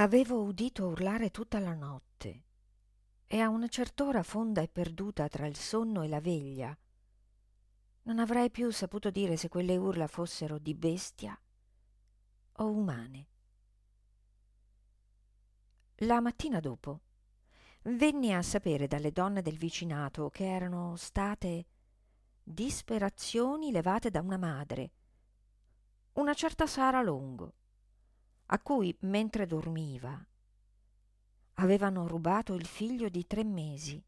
Avevo udito urlare tutta la notte. E a una cert'ora fonda e perduta tra il sonno e la veglia. Non avrei più saputo dire se quelle urla fossero di bestia o umane. La mattina dopo venni a sapere dalle donne del vicinato che erano state disperazioni levate da una madre, una certa Sara Longo, a cui, mentre dormiva, avevano rubato il figlio di tre mesi,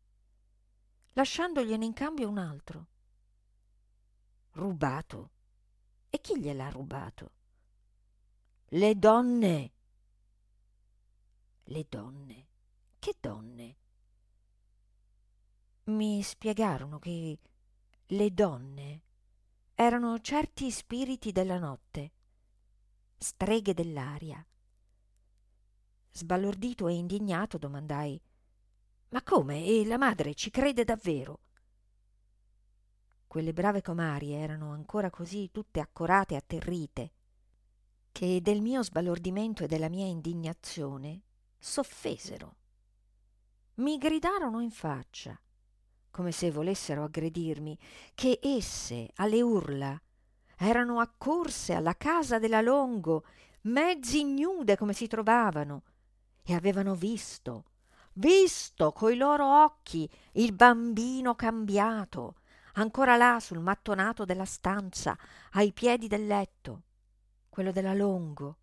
lasciandogliene in cambio un altro. Rubato? E chi gliel'ha rubato? Le donne. Le donne. Che donne? Mi spiegarono che le donne erano certi spiriti della notte, streghe dell'aria. Sbalordito e indignato domandai Ma come? E la madre ci crede davvero? Quelle brave comari erano ancora così tutte accorate e atterrite, che del mio sbalordimento e della mia indignazione s'offesero. Mi gridarono in faccia, come se volessero aggredirmi, che esse, alle urla, erano accorse alla casa della Longo, mezzi ignude come si trovavano, e avevano visto, visto coi loro occhi il bambino cambiato, ancora là sul mattonato della stanza, ai piedi del letto, quello della Longo.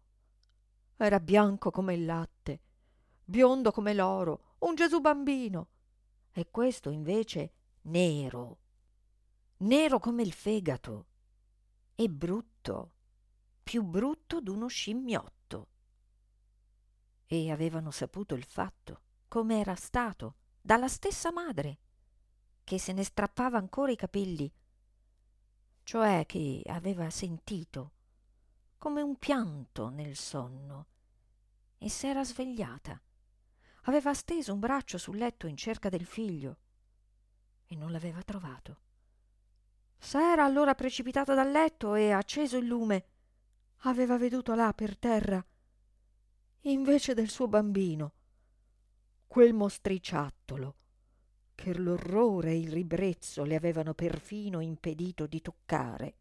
Era bianco come il latte, biondo come l'oro, un Gesù bambino. E questo invece nero, nero come il fegato, e brutto, più brutto d'uno scimmiotto. E avevano saputo il fatto, come era stato, dalla stessa madre che se ne strappava ancora i capelli, cioè che aveva sentito come un pianto nel sonno e s'era svegliata. Aveva steso un braccio sul letto in cerca del figlio e non l'aveva trovato. S'era allora precipitata dal letto e, acceso il lume, aveva veduto là per terra, invece del suo bambino, quel mostriciattolo che l'orrore e il ribrezzo le avevano perfino impedito di toccare.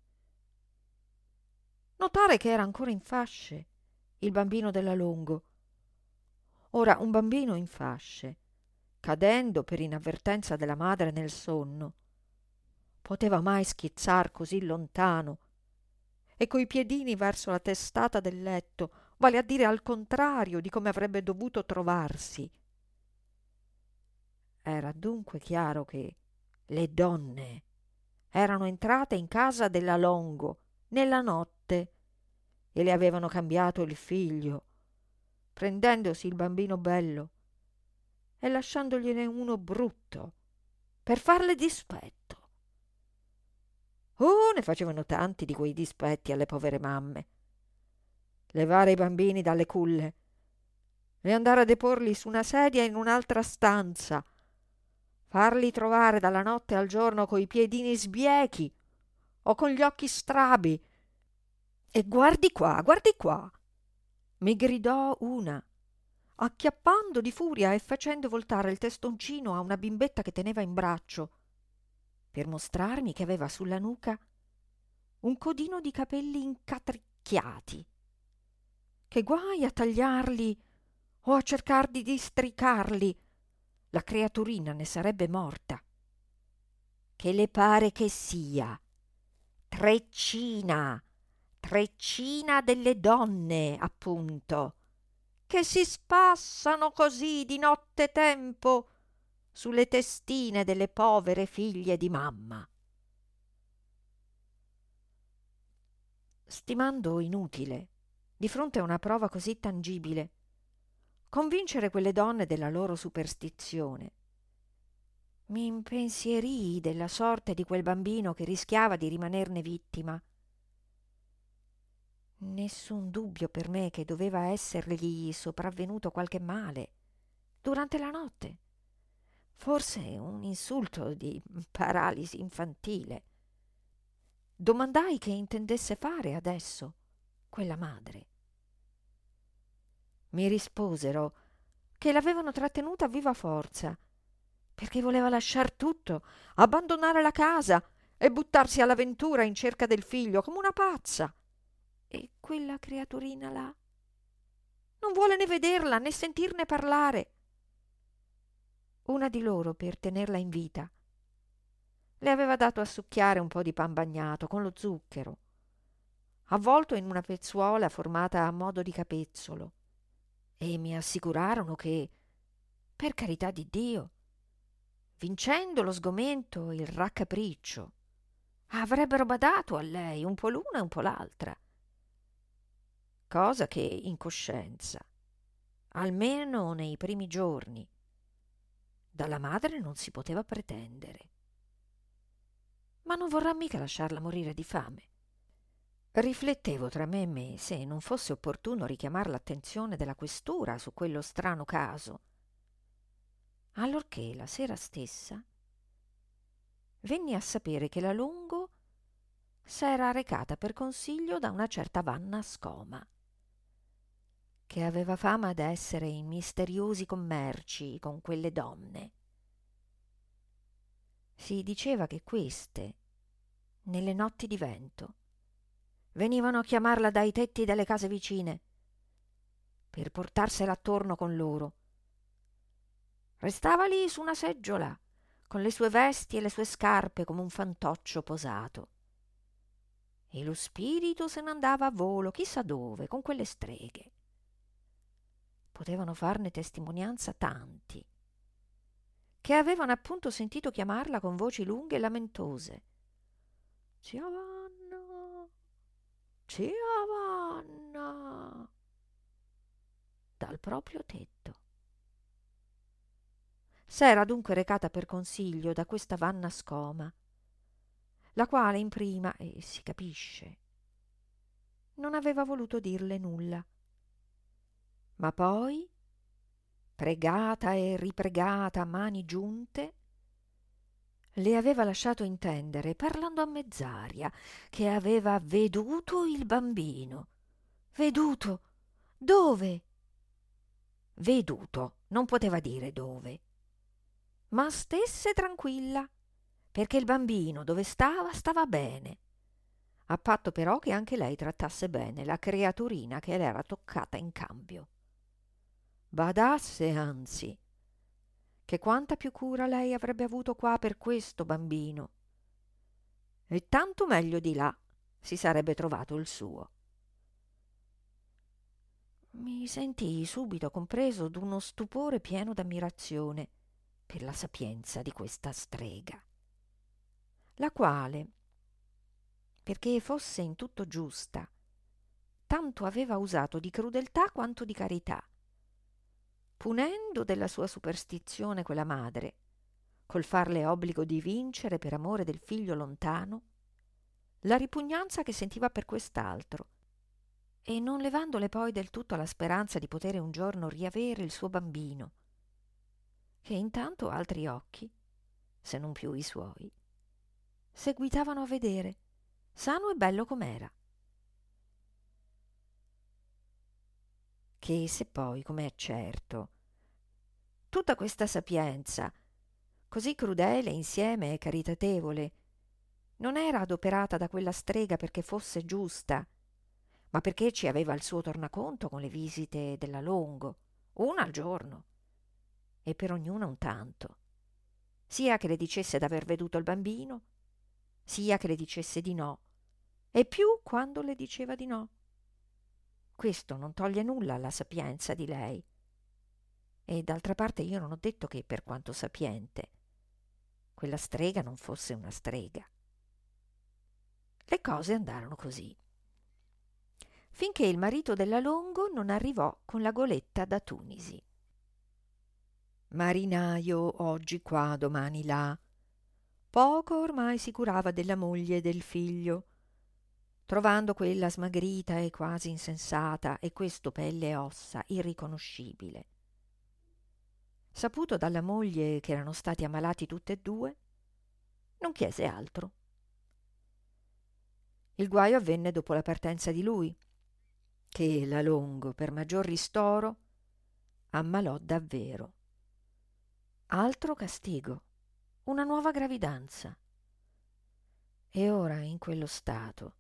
Notare che era ancora in fasce il bambino della Longo. Ora, un bambino in fasce, cadendo per inavvertenza della madre nel sonno, poteva mai schizzar così lontano e coi piedini verso la testata del letto, vale a dire al contrario di come avrebbe dovuto trovarsi era dunque chiaro che le donne erano entrate in casa della Longo nella notte e le avevano cambiato il figlio, prendendosi il bambino bello e lasciandogliene uno brutto per farle dispetto. Oh, ne facevano tanti di quei dispetti alle povere mamme. Levare i bambini dalle culle e andare a deporli su una sedia in un'altra stanza farli trovare dalla notte al giorno coi piedini sbiechi o con gli occhi strabi. E guardi qua, guardi qua, mi gridò una, acchiappando di furia e facendo voltare il testoncino a una bimbetta che teneva in braccio, per mostrarmi che aveva sulla nuca un codino di capelli incatricchiati. Che guai a tagliarli o a cercar di districarli la creaturina ne sarebbe morta. Che le pare che sia? Treccina, treccina delle donne, appunto, che si spassano così di notte tempo sulle testine delle povere figlie di mamma. Stimando inutile, di fronte a una prova così tangibile, convincere quelle donne della loro superstizione. Mi impensierii della sorte di quel bambino che rischiava di rimanerne vittima. Nessun dubbio per me che doveva essergli sopravvenuto qualche male durante la notte. Forse un insulto di paralisi infantile. Domandai che intendesse fare adesso quella madre. Mi risposero che l'avevano trattenuta a viva forza, perché voleva lasciar tutto, abbandonare la casa e buttarsi all'avventura in cerca del figlio come una pazza. E quella creaturina là non vuole né vederla né sentirne parlare. Una di loro, per tenerla in vita, le aveva dato a succhiare un po' di pan bagnato con lo zucchero, avvolto in una pezzuola formata a modo di capezzolo, e mi assicurarono che, per carità di Dio, vincendo lo sgomento e il raccapriccio, avrebbero badato a lei un po' l'una e un po' l'altra. Cosa che in coscienza, almeno nei primi giorni, dalla madre non si poteva pretendere. Ma non vorrà mica lasciarla morire di fame. Riflettevo tra me e me se non fosse opportuno richiamare l'attenzione della questura su quello strano caso allorché la sera stessa venni a sapere che la Longo s'era recata per consiglio da una certa Vanna Scoma, che aveva fama d'essere in misteriosi commerci con quelle donne. Si diceva che queste, nelle notti di vento, venivano a chiamarla dai tetti delle case vicine per portarsela attorno con loro Restava lì su una seggiola, con le sue vesti e le sue scarpe come un fantoccio posato. E lo spirito se n'andava a volo chissà dove, con quelle streghe. Potevano farne testimonianza tanti, che avevano appunto sentito chiamarla con voci lunghe e lamentose. Zia Vanna, zia Vanna, dal proprio tetto. S'era dunque recata per consiglio da questa Vanna Scoma, la quale in prima, e si capisce, non aveva voluto dirle nulla. Ma poi, pregata e ripregata a mani giunte, le aveva lasciato intendere, parlando a mezz'aria, che aveva veduto il bambino. Veduto? Dove? Veduto, non poteva dire dove ma stesse tranquilla, perché il bambino dove stava stava bene, a patto però che anche lei trattasse bene la creaturina che le era toccata in cambio. Badasse anzi, che quanta più cura lei avrebbe avuto qua per questo bambino, e tanto meglio di là si sarebbe trovato il suo. Mi sentii subito compreso d'uno stupore pieno d'ammirazione per la sapienza di questa strega, la quale, perché fosse in tutto giusta, tanto aveva usato di crudeltà quanto di carità, punendo della sua superstizione quella madre, col farle obbligo di vincere per amore del figlio lontano la ripugnanza che sentiva per quest'altro, e non levandole poi del tutto la speranza di potere un giorno riavere il suo bambino, che intanto altri occhi, se non più i suoi, seguitavano a vedere, sano e bello com'era. Che se poi, com'è certo, tutta questa sapienza, così crudele insieme e caritatevole, non era adoperata da quella strega perché fosse giusta, ma perché ci aveva il suo tornaconto con le visite della Longo, una al giorno e per ognuna un tanto, sia che le dicesse d'aver veduto il bambino, sia che le dicesse di no, e più quando le diceva di no. Questo non toglie nulla alla sapienza di lei. E d'altra parte io non ho detto che, per quanto sapiente, quella strega non fosse una strega. Le cose andarono così. finché il marito della Longo non arrivò con la goletta da Tunisi. Marinaio oggi qua, domani là. Poco ormai si curava della moglie e del figlio, trovando quella smagrita e quasi insensata e questo pelle e ossa irriconoscibile. Saputo dalla moglie che erano stati ammalati tutte e due, non chiese altro. Il guaio avvenne dopo la partenza di lui, che la Longo, per maggior ristoro, ammalò davvero. Altro castigo, una nuova gravidanza. E ora, in quello stato,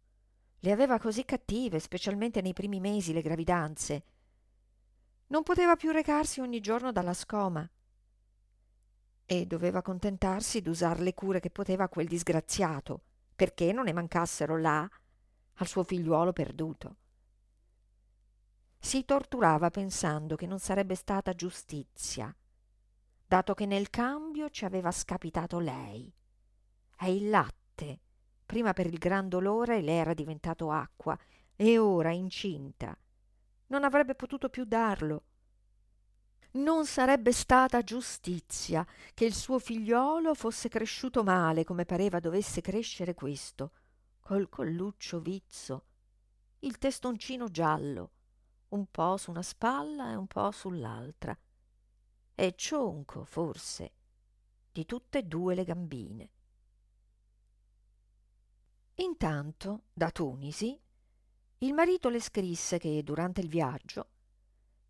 le aveva così cattive, specialmente nei primi mesi, le gravidanze. Non poteva più recarsi ogni giorno dalla scoma e doveva contentarsi d'usar le cure che poteva quel disgraziato, perché non ne mancassero là al suo figliuolo perduto. Si torturava pensando che non sarebbe stata giustizia, dato che nel cambio ci aveva scapitato lei. E il latte, prima per il gran dolore le era diventato acqua e ora incinta. Non avrebbe potuto più darlo. Non sarebbe stata giustizia che il suo figliolo fosse cresciuto male come pareva dovesse crescere questo, col colluccio vizzo, il testoncino giallo, un po su una spalla e un po sull'altra, e cionco, forse, di tutte e due le gambine. Intanto, da Tunisi, il marito le scrisse che durante il viaggio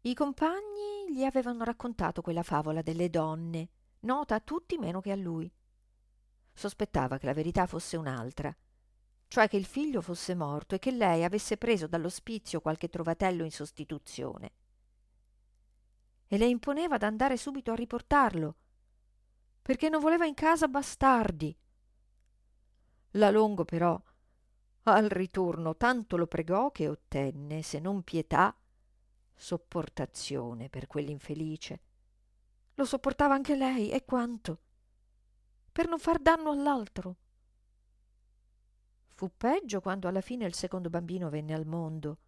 i compagni gli avevano raccontato quella favola delle donne, nota a tutti meno che a lui. Sospettava che la verità fosse un'altra, cioè che il figlio fosse morto e che lei avesse preso dall'ospizio qualche trovatello in sostituzione. E le imponeva d'andare subito a riportarlo, perché non voleva in casa bastardi. La Longo però al ritorno tanto lo pregò che ottenne, se non pietà, sopportazione per quell'infelice. Lo sopportava anche lei, e quanto? Per non far danno all'altro. Fu peggio quando alla fine il secondo bambino venne al mondo,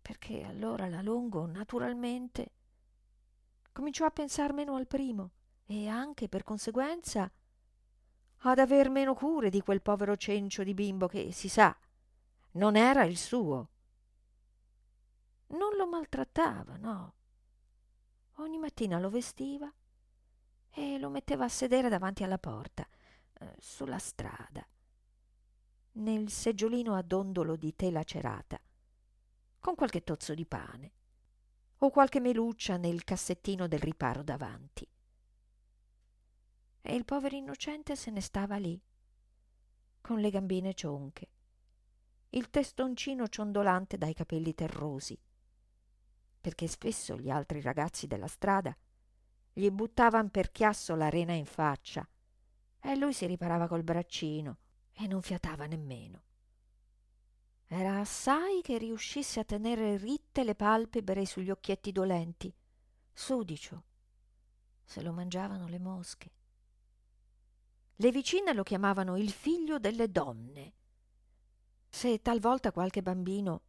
perché allora la Longo naturalmente cominciò a pensar meno al primo e anche per conseguenza ad aver meno cure di quel povero cencio di bimbo che, si sa, non era il suo. Non lo maltrattava, no. Ogni mattina lo vestiva e lo metteva a sedere davanti alla porta, eh, sulla strada nel seggiolino a dondolo di tela cerata, con qualche tozzo di pane o qualche meluccia nel cassettino del riparo davanti. E il povero innocente se ne stava lì, con le gambine cionche, il testoncino ciondolante dai capelli terrosi, perché spesso gli altri ragazzi della strada gli buttavan per chiasso l'arena in faccia e lui si riparava col braccino e non fiatava nemmeno. Era assai che riuscisse a tenere ritte le palpebre sugli occhietti dolenti, sudicio. Se lo mangiavano le mosche. Le vicine lo chiamavano il figlio delle donne. Se talvolta qualche bambino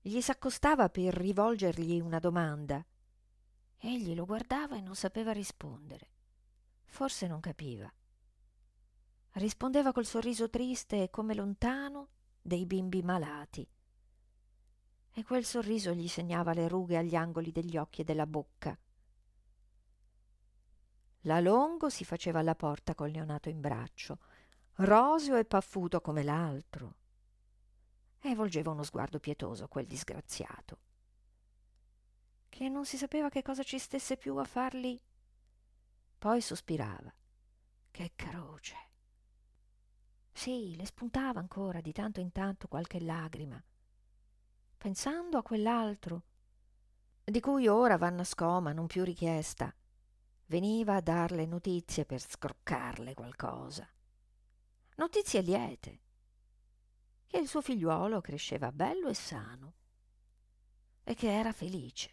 gli s'accostava per rivolgergli una domanda, egli lo guardava e non sapeva rispondere. Forse non capiva rispondeva col sorriso triste e come lontano dei bimbi malati. E quel sorriso gli segnava le rughe agli angoli degli occhi e della bocca. La Longo si faceva alla porta col neonato in braccio, roseo e paffuto come l'altro, e volgeva uno sguardo pietoso a quel disgraziato, che non si sapeva che cosa ci stesse più a farli. Poi sospirava. Che croce! Sì, le spuntava ancora di tanto in tanto qualche lagrima, pensando a quell'altro, di cui ora Vanna Scoma, non più richiesta, veniva a darle notizie per scroccarle qualcosa. Notizie liete, che il suo figliuolo cresceva bello e sano e che era felice.